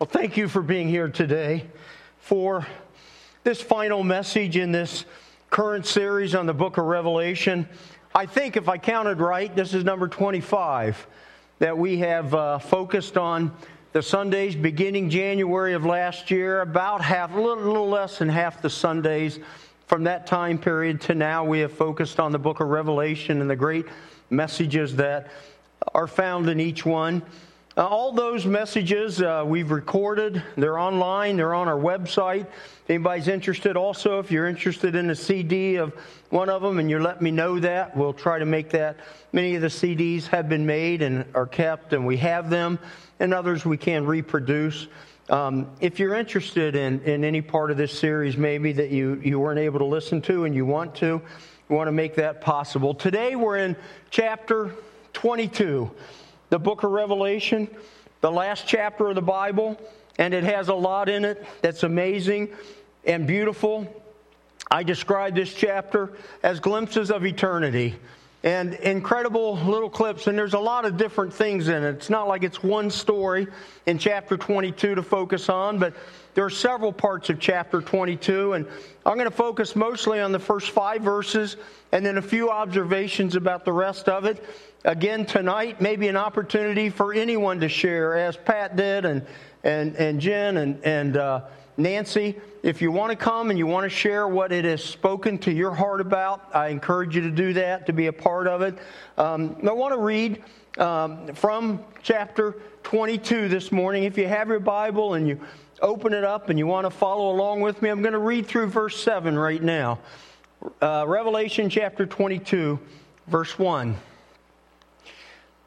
Well, thank you for being here today for this final message in this current series on the book of Revelation. I think, if I counted right, this is number 25 that we have uh, focused on the Sundays beginning January of last year, about half, a little, little less than half the Sundays from that time period to now. We have focused on the book of Revelation and the great messages that are found in each one. Uh, all those messages uh, we've recorded, they're online, they're on our website. If anybody's interested, also, if you're interested in a CD of one of them and you let me know that, we'll try to make that. Many of the CDs have been made and are kept, and we have them, and others we can reproduce. Um, if you're interested in, in any part of this series, maybe that you, you weren't able to listen to and you want to, we want to make that possible. Today we're in chapter 22 the book of Revelation, the last chapter of the Bible, and it has a lot in it that's amazing and beautiful. I describe this chapter as glimpses of eternity and incredible little clips, and there's a lot of different things in it. It's not like it's one story in chapter 22 to focus on, but there are several parts of chapter 22, and I'm going to focus mostly on the first five verses and then a few observations about the rest of it again tonight, maybe an opportunity for anyone to share, as Pat did, and and and Jen and and uh, Nancy. If you want to come and you want to share what it has spoken to your heart about, I encourage you to do that to be a part of it. Um, I want to read um, from chapter 22 this morning. If you have your Bible and you open it up and you want to follow along with me, I'm going to read through verse 7 right now. Uh, Revelation chapter 22, verse 1.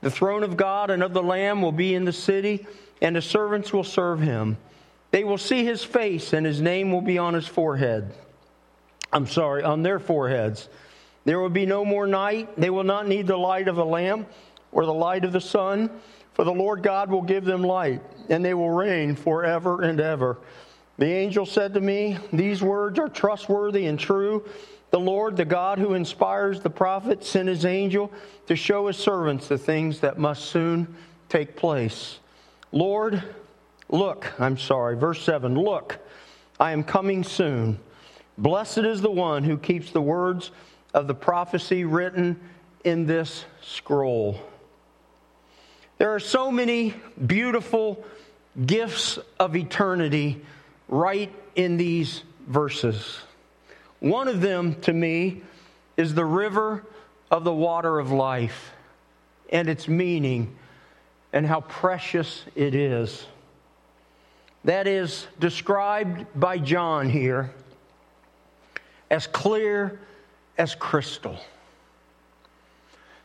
The throne of God and of the Lamb will be in the city, and the servants will serve him. They will see his face, and his name will be on his forehead. I'm sorry, on their foreheads. There will be no more night. They will not need the light of a lamp or the light of the sun, for the Lord God will give them light, and they will reign forever and ever. The angel said to me, These words are trustworthy and true. The Lord, the God who inspires the prophet, sent his angel to show his servants the things that must soon take place. Lord, look, I'm sorry, verse 7 Look, I am coming soon. Blessed is the one who keeps the words of the prophecy written in this scroll. There are so many beautiful gifts of eternity right in these verses. One of them, to me, is the river of the water of life and its meaning and how precious it is. That is described by John here as clear as crystal.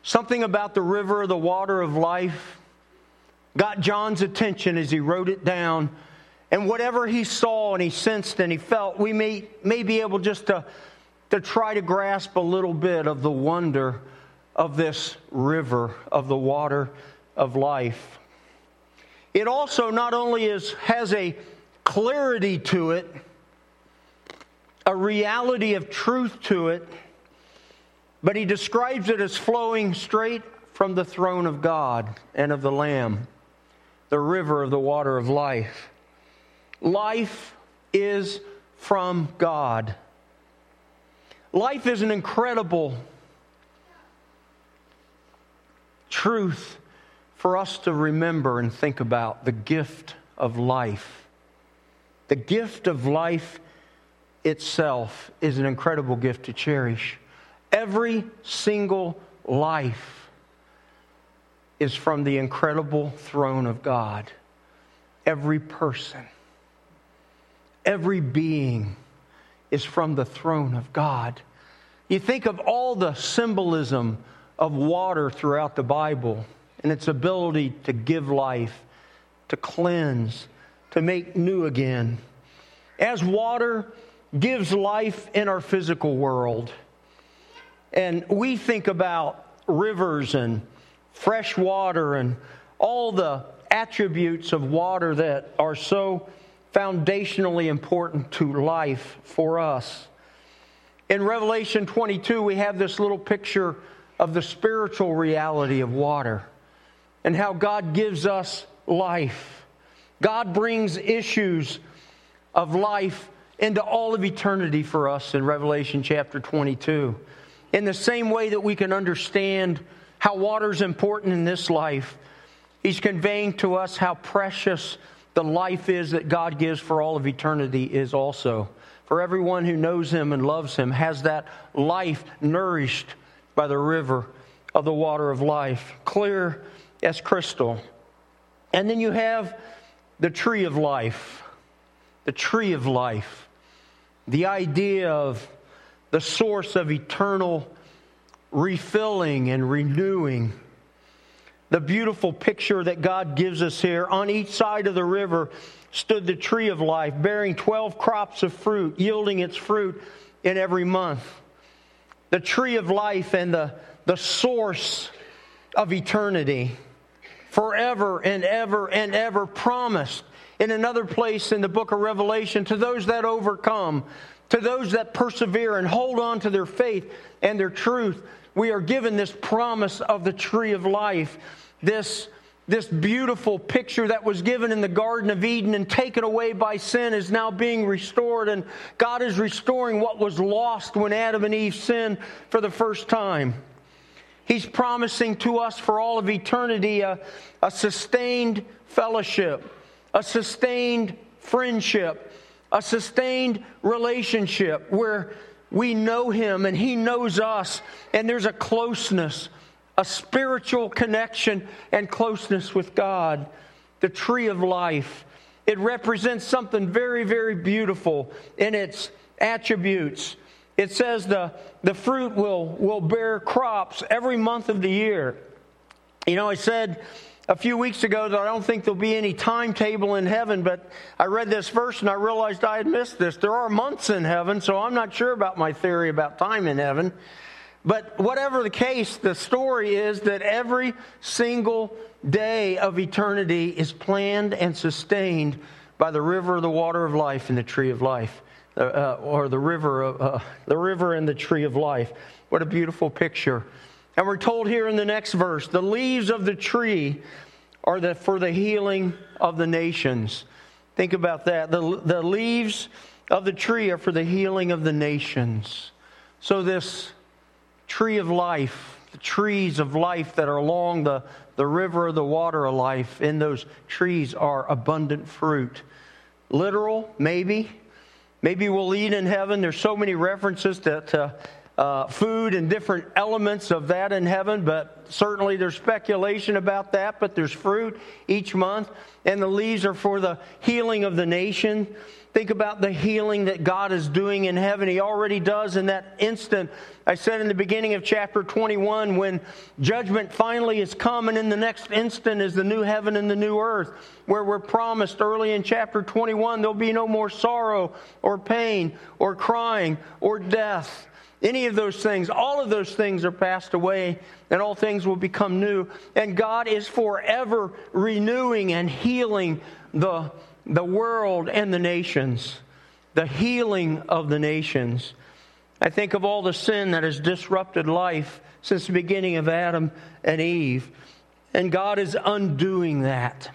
Something about the river of the water of life got John's attention as he wrote it down and whatever he saw and he sensed and he felt, we may, may be able just to, to try to grasp a little bit of the wonder of this river of the water of life. It also not only is, has a clarity to it, a reality of truth to it, but he describes it as flowing straight from the throne of God and of the Lamb, the river of the water of life. Life is from God. Life is an incredible truth for us to remember and think about the gift of life. The gift of life itself is an incredible gift to cherish. Every single life is from the incredible throne of God. Every person. Every being is from the throne of God. You think of all the symbolism of water throughout the Bible and its ability to give life, to cleanse, to make new again. As water gives life in our physical world, and we think about rivers and fresh water and all the attributes of water that are so foundationally important to life for us. In Revelation 22, we have this little picture of the spiritual reality of water and how God gives us life. God brings issues of life into all of eternity for us in Revelation chapter 22. In the same way that we can understand how water is important in this life, He's conveying to us how precious the life is that God gives for all of eternity is also. For everyone who knows Him and loves Him has that life nourished by the river of the water of life, clear as crystal. And then you have the tree of life. The tree of life. The idea of the source of eternal refilling and renewing. The beautiful picture that God gives us here. On each side of the river stood the tree of life, bearing 12 crops of fruit, yielding its fruit in every month. The tree of life and the, the source of eternity, forever and ever and ever promised in another place in the book of Revelation to those that overcome, to those that persevere and hold on to their faith and their truth we are given this promise of the tree of life, this, this beautiful picture that was given in the Garden of Eden and taken away by sin is now being restored, and God is restoring what was lost when Adam and Eve sinned for the first time. He's promising to us for all of eternity a, a sustained fellowship, a sustained friendship, a sustained relationship where we know Him and He knows us, and there's a closeness, a spiritual connection and closeness with God. The tree of life. It represents something very, very beautiful in its attributes. It says the, the fruit will, will bear crops every month of the year. You know, I said a few weeks ago that I don't think there'll be any timetable in heaven, but I read this verse and I realized I had missed this. There are months in heaven, so I'm not sure about my theory about time in heaven. But whatever the case, the story is that every single day of eternity is planned and sustained by the river the water of life and the tree of life, uh, uh or the river, uh, the river and the tree of life. What a beautiful picture. And we're told here in the next verse the leaves of the tree are the, for the healing of the nations. Think about that. The, the leaves of the tree are for the healing of the nations. So, this tree of life, the trees of life that are along the, the river of the water of life, in those trees are abundant fruit. Literal, maybe. Maybe we'll eat in heaven. There's so many references to, to uh, uh, food and different elements of that in heaven, but certainly there's speculation about that. But there's fruit each month, and the leaves are for the healing of the nation. Think about the healing that God is doing in heaven. He already does in that instant. I said in the beginning of chapter 21 when judgment finally is come, and in the next instant is the new heaven and the new earth, where we're promised early in chapter 21 there'll be no more sorrow or pain or crying or death any of those things, all of those things are passed away, and all things will become new. And God is forever renewing and healing the, the world and the nations, the healing of the nations. I think of all the sin that has disrupted life since the beginning of Adam and Eve, and God is undoing that.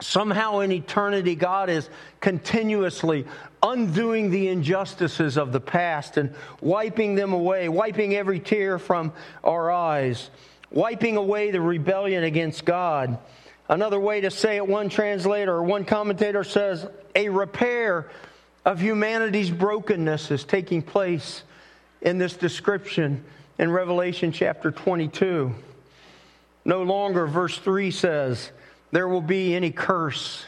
Somehow in eternity, God is continuously undoing the injustices of the past and wiping them away, wiping every tear from our eyes, wiping away the rebellion against God. Another way to say it, one translator or one commentator says, a repair of humanity's brokenness is taking place in this description in Revelation chapter 22. No longer, verse 3 says, there will be any curse.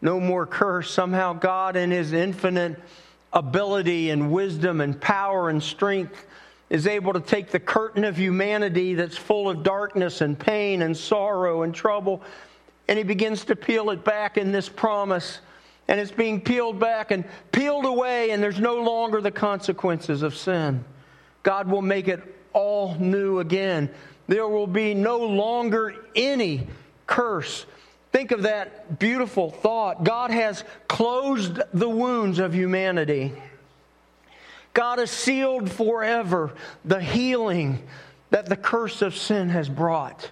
No more curse. Somehow, God, in His infinite ability and wisdom and power and strength, is able to take the curtain of humanity that's full of darkness and pain and sorrow and trouble and he begins to peel it back in this promise. And it's being peeled back and peeled away, and there's no longer the consequences of sin. God will make it all new again. There will be no longer any curse. Think of that beautiful thought. God has closed the wounds of humanity. God has sealed forever the healing that the curse of sin has brought.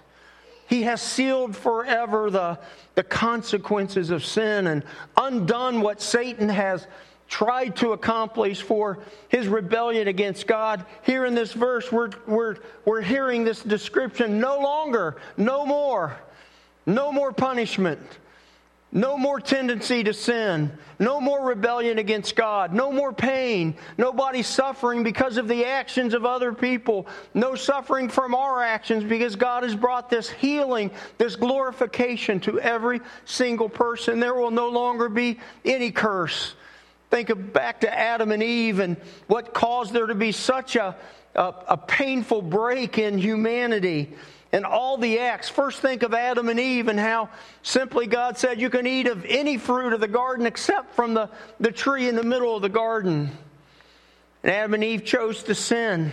He has sealed forever the, the consequences of sin and undone what Satan has tried to accomplish for his rebellion against God. Here in this verse, we're, we're, we're hearing this description no longer, no more, no more punishment. No more tendency to sin. No more rebellion against God. No more pain. Nobody suffering because of the actions of other people. No suffering from our actions because God has brought this healing, this glorification to every single person. There will no longer be any curse. Think of back to Adam and Eve and what caused there to be such a, a, a painful break in humanity and all the acts. First, think of Adam and Eve and how simply God said, You can eat of any fruit of the garden except from the, the tree in the middle of the garden. And Adam and Eve chose to sin.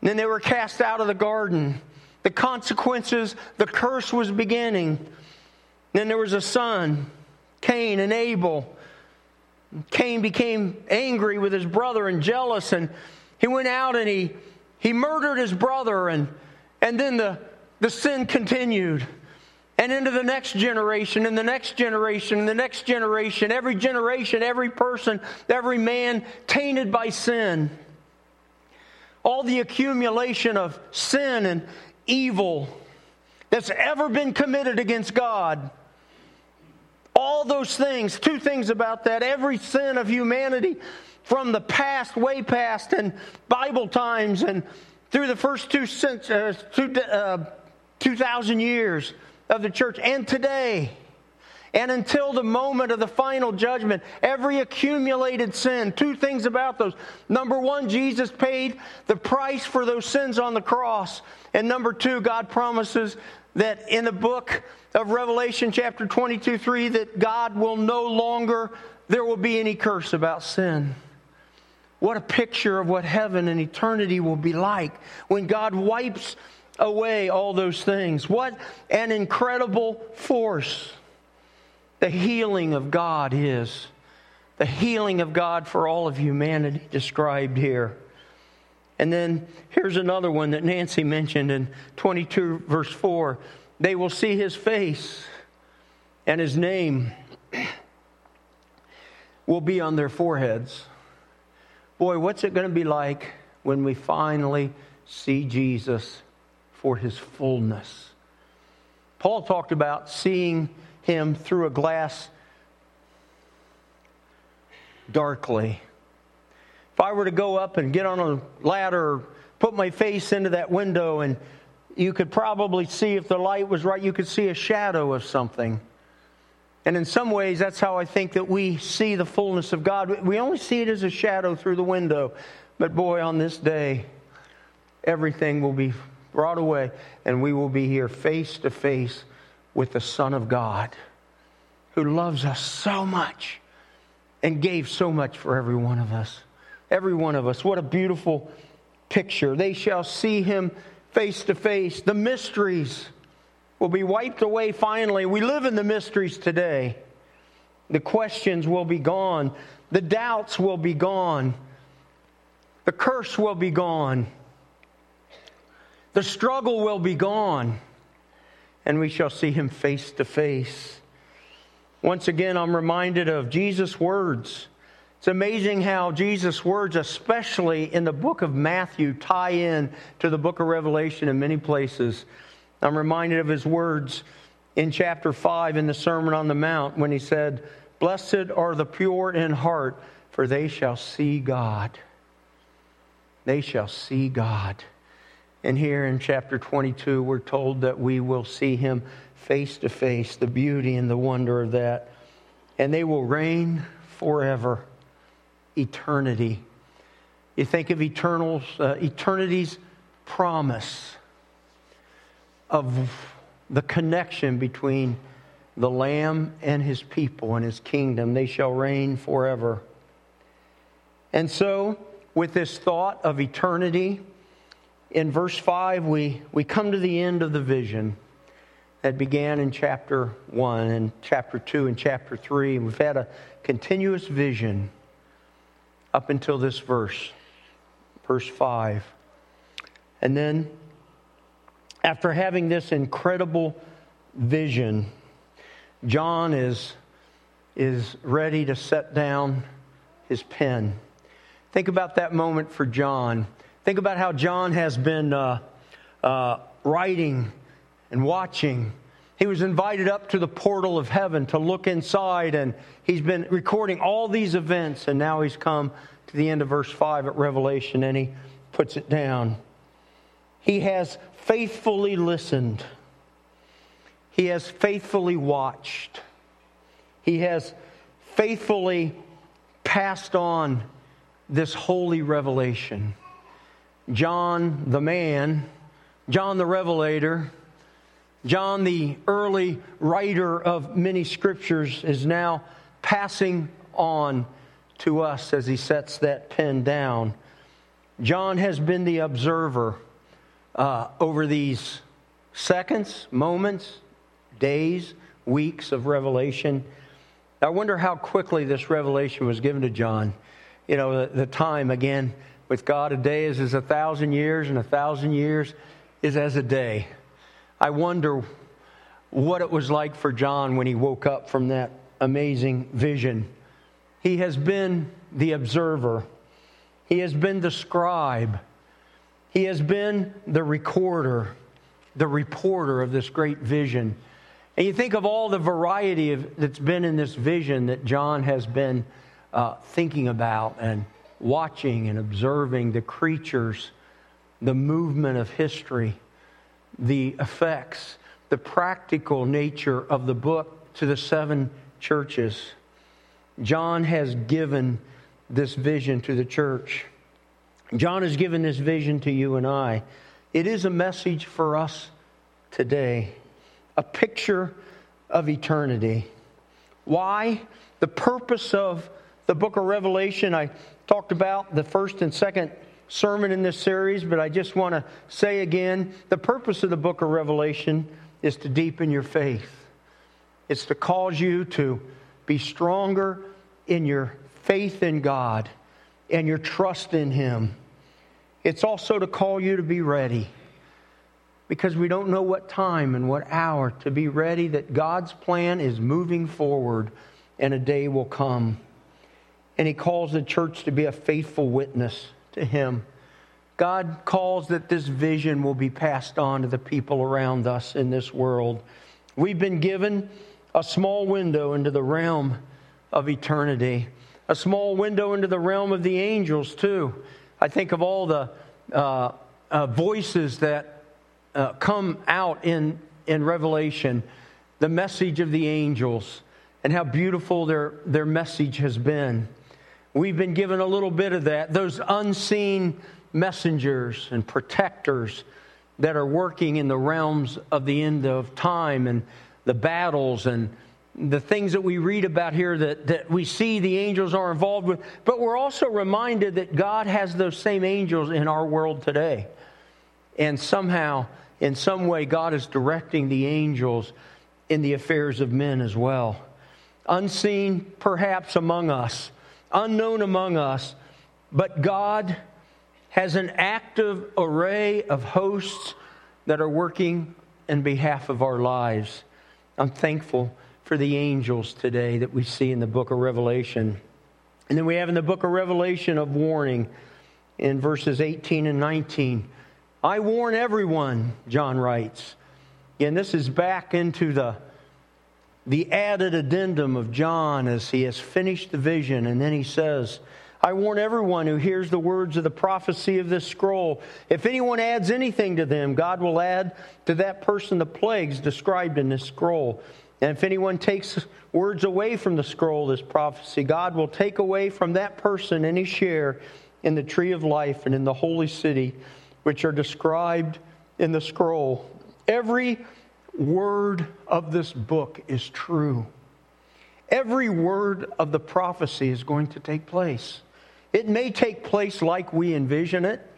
And then they were cast out of the garden. The consequences, the curse was beginning. And then there was a son, Cain and Abel. Cain became angry with his brother and jealous, and he went out and he, he murdered his brother and and then the, the sin continued. And into the next generation, and the next generation, and the next generation, every generation, every person, every man tainted by sin. All the accumulation of sin and evil that's ever been committed against God. All those things, two things about that. Every sin of humanity from the past, way past, and Bible times, and through the first two, uh, two uh, 2,000 years of the church and today. And until the moment of the final judgment, every accumulated sin, two things about those. Number one, Jesus paid the price for those sins on the cross. And number two, God promises that in the book of Revelation, chapter 22 3, that God will no longer, there will be any curse about sin. What a picture of what heaven and eternity will be like when God wipes away all those things. What an incredible force the healing of God is. The healing of God for all of humanity described here. And then here's another one that Nancy mentioned in 22, verse 4. They will see his face, and his name will be on their foreheads. Boy, what's it going to be like when we finally see Jesus for his fullness? Paul talked about seeing him through a glass darkly. If I were to go up and get on a ladder, put my face into that window, and you could probably see if the light was right, you could see a shadow of something. And in some ways, that's how I think that we see the fullness of God. We only see it as a shadow through the window. But boy, on this day, everything will be brought away, and we will be here face to face with the Son of God who loves us so much and gave so much for every one of us. Every one of us. What a beautiful picture. They shall see him face to face. The mysteries will be wiped away finally. We live in the mysteries today. The questions will be gone, the doubts will be gone, the curse will be gone, the struggle will be gone, and we shall see him face to face. Once again, I'm reminded of Jesus' words. It's amazing how Jesus' words, especially in the book of Matthew, tie in to the book of Revelation in many places. I'm reminded of his words in chapter 5 in the Sermon on the Mount when he said, Blessed are the pure in heart, for they shall see God. They shall see God. And here in chapter 22, we're told that we will see him face to face, the beauty and the wonder of that. And they will reign forever, eternity. You think of eternal, uh, eternity's promise of the connection between the Lamb and his people and his kingdom. They shall reign forever. And so, with this thought of eternity, in verse 5, we, we come to the end of the vision that began in chapter 1 and chapter 2 and chapter 3. We've had a continuous vision up until this verse, verse 5. And then, after having this incredible vision, John is, is ready to set down his pen. Think about that moment for John. Think about how John has been uh, uh, writing and watching. He was invited up to the portal of heaven to look inside, and he's been recording all these events, and now he's come to the end of verse 5 at Revelation, and he puts it down. He has faithfully listened, he has faithfully watched, he has faithfully passed on this holy revelation. John the man, John the revelator, John the early writer of many scriptures is now passing on to us as he sets that pen down. John has been the observer uh, over these seconds, moments, days, weeks of revelation. I wonder how quickly this revelation was given to John you know, the, the time again with God, a day is as a thousand years, and a thousand years is as a day. I wonder what it was like for John when he woke up from that amazing vision. He has been the observer, he has been the scribe, he has been the recorder, the reporter of this great vision. And you think of all the variety of, that's been in this vision that John has been uh, thinking about and watching and observing the creatures, the movement of history, the effects, the practical nature of the book to the seven churches. John has given this vision to the church. John has given this vision to you and I. It is a message for us today, a picture of eternity. Why? The purpose of the book of Revelation. I talked about the first and second sermon in this series, but I just want to say again the purpose of the book of Revelation is to deepen your faith, it's to cause you to be stronger in your faith in God and your trust in Him. It's also to call you to be ready because we don't know what time and what hour to be ready, that God's plan is moving forward and a day will come and he calls the church to be a faithful witness to him. God calls that this vision will be passed on to the people around us in this world. We've been given a small window into the realm of eternity, a small window into the realm of the angels, too. I think of all the uh, uh, voices that uh, come out in, in Revelation, the message of the angels, and how beautiful their, their message has been. We've been given a little bit of that. Those unseen messengers and protectors that are working in the realms of the end of time and the battles and the things that we read about here that, that we see the angels are involved with. But we're also reminded that God has those same angels in our world today. And somehow, in some way, God is directing the angels in the affairs of men as well. Unseen, perhaps, among us unknown among us, but God has an active array of hosts that are working in behalf of our lives. I'm thankful for the angels today that we see in the book of Revelation. And then we have in the book of Revelation of warning in verses 18 and 19. I warn everyone, John writes. Again, this is back into the the added addendum of John as he has finished the vision. And then he says, I warn everyone who hears the words of the prophecy of this scroll. If anyone adds anything to them, God will add to that person the plagues described in this scroll. And if anyone takes words away from the scroll, this prophecy, God will take away from that person any share in the tree of life and in the holy city, which are described in the scroll. Every word of this book is true. Every word of the prophecy is going to take place. It may take place like we envision it,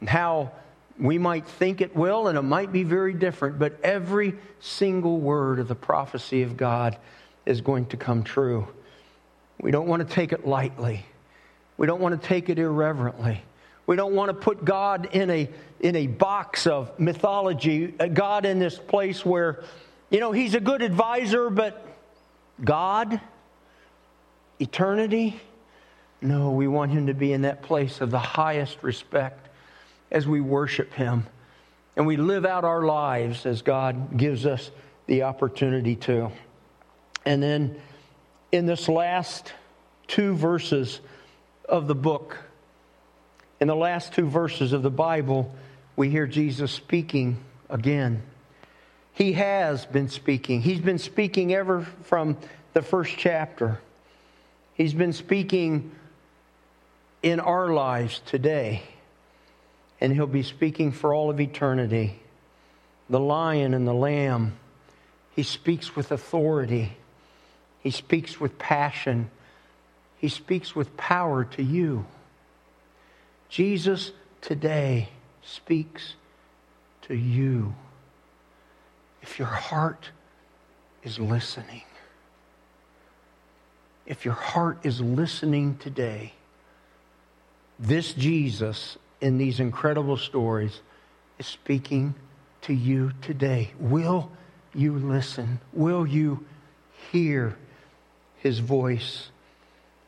and how we might think it will, and it might be very different, but every single word of the prophecy of God is going to come true. We don't want to take it lightly. We don't want to take it irreverently. We don't want to put God in a, in a box of mythology, uh, God in this place where, you know, He's a good advisor, but God, eternity, no, we want Him to be in that place of the highest respect as we worship Him and we live out our lives as God gives us the opportunity to. And then in this last two verses of the book, in the last two verses of the Bible, we hear Jesus speaking again. He has been speaking. He's been speaking ever from the first chapter. He's been speaking in our lives today, and He'll be speaking for all of eternity. The lion and the lamb, He speaks with authority, He speaks with passion, He speaks with power to you. Jesus today speaks to you if your heart is listening. If your heart is listening today, this Jesus in these incredible stories is speaking to you today. Will you listen? Will you hear his voice?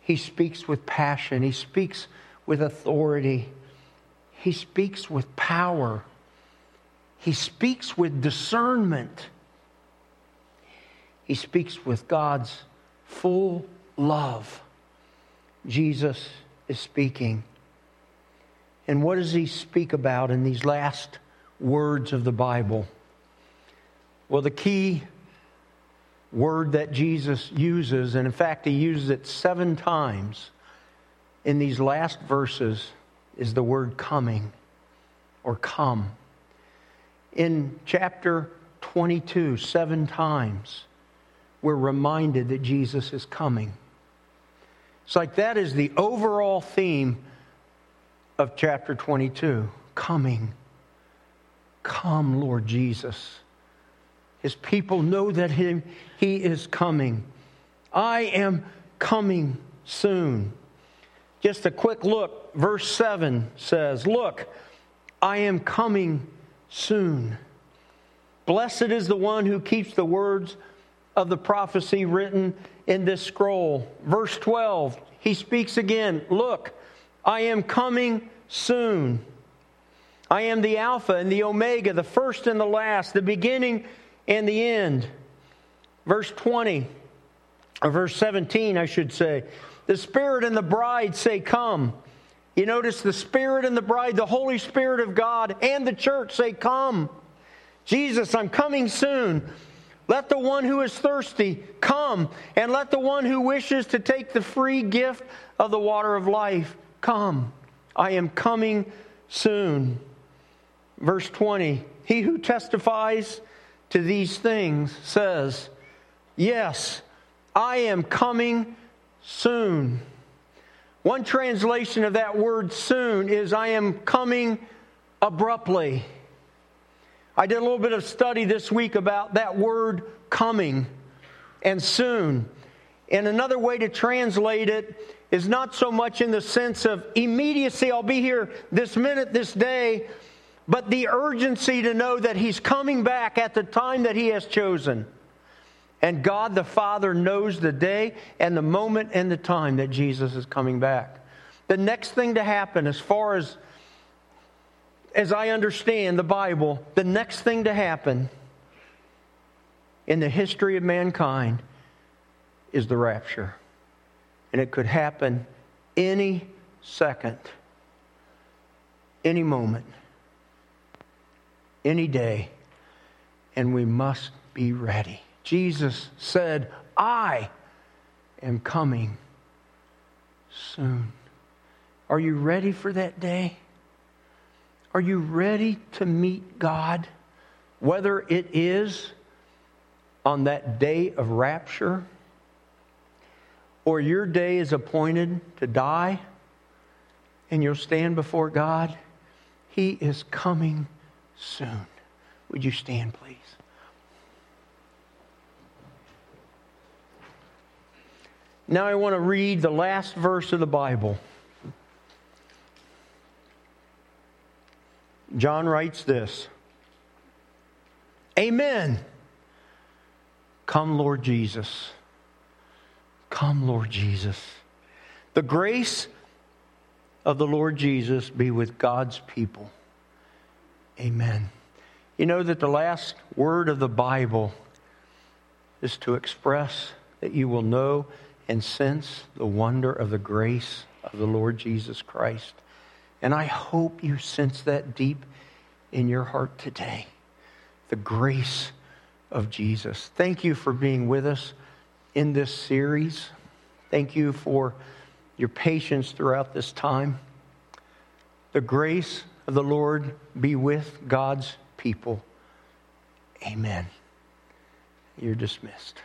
He speaks with passion, he speaks with authority, he speaks with power, he speaks with discernment, he speaks with God's full love. Jesus is speaking. And what does he speak about in these last words of the Bible? Well, the key word that Jesus uses, and in fact, he uses it seven times in these last verses, is the word coming or come. In chapter 22, seven times, we're reminded that Jesus is coming. It's like that is the overall theme of chapter 22 coming. Come, Lord Jesus. His people know that him, He is coming. I am coming soon. Just a quick look. Verse 7 says, Look, I am coming soon. Blessed is the one who keeps the words of the prophecy written in this scroll. Verse 12, he speaks again Look, I am coming soon. I am the Alpha and the Omega, the first and the last, the beginning and the end. Verse 20, or verse 17, I should say. The Spirit and the bride say, Come. You notice the Spirit and the bride, the Holy Spirit of God, and the church say, Come. Jesus, I'm coming soon. Let the one who is thirsty come, and let the one who wishes to take the free gift of the water of life come. I am coming soon. Verse 20 He who testifies to these things says, Yes, I am coming soon. One translation of that word soon is, I am coming abruptly. I did a little bit of study this week about that word coming and soon. And another way to translate it is not so much in the sense of immediacy, I'll be here this minute, this day, but the urgency to know that He's coming back at the time that He has chosen. And God the Father knows the day and the moment and the time that Jesus is coming back. The next thing to happen, as far as as I understand the Bible, the next thing to happen in the history of mankind is the rapture. And it could happen any second, any moment, any day. And we must be ready. Jesus said, I am coming soon. Are you ready for that day? Are you ready to meet God whether it is on that day of rapture or your day is appointed to die and you'll stand before God, He is coming soon. Would you stand, please? Now I want to read the last verse of the Bible. John writes this Amen. Come, Lord Jesus. Come, Lord Jesus. The grace of the Lord Jesus be with God's people. Amen. You know that the last word of the Bible is to express that you will know and sense the wonder of the grace of the Lord Jesus Christ. And I hope you sense that deep in your heart today. The grace of Jesus. Thank you for being with us in this series. Thank you for your patience throughout this time. The grace of the Lord be with God's people. Amen. You're dismissed.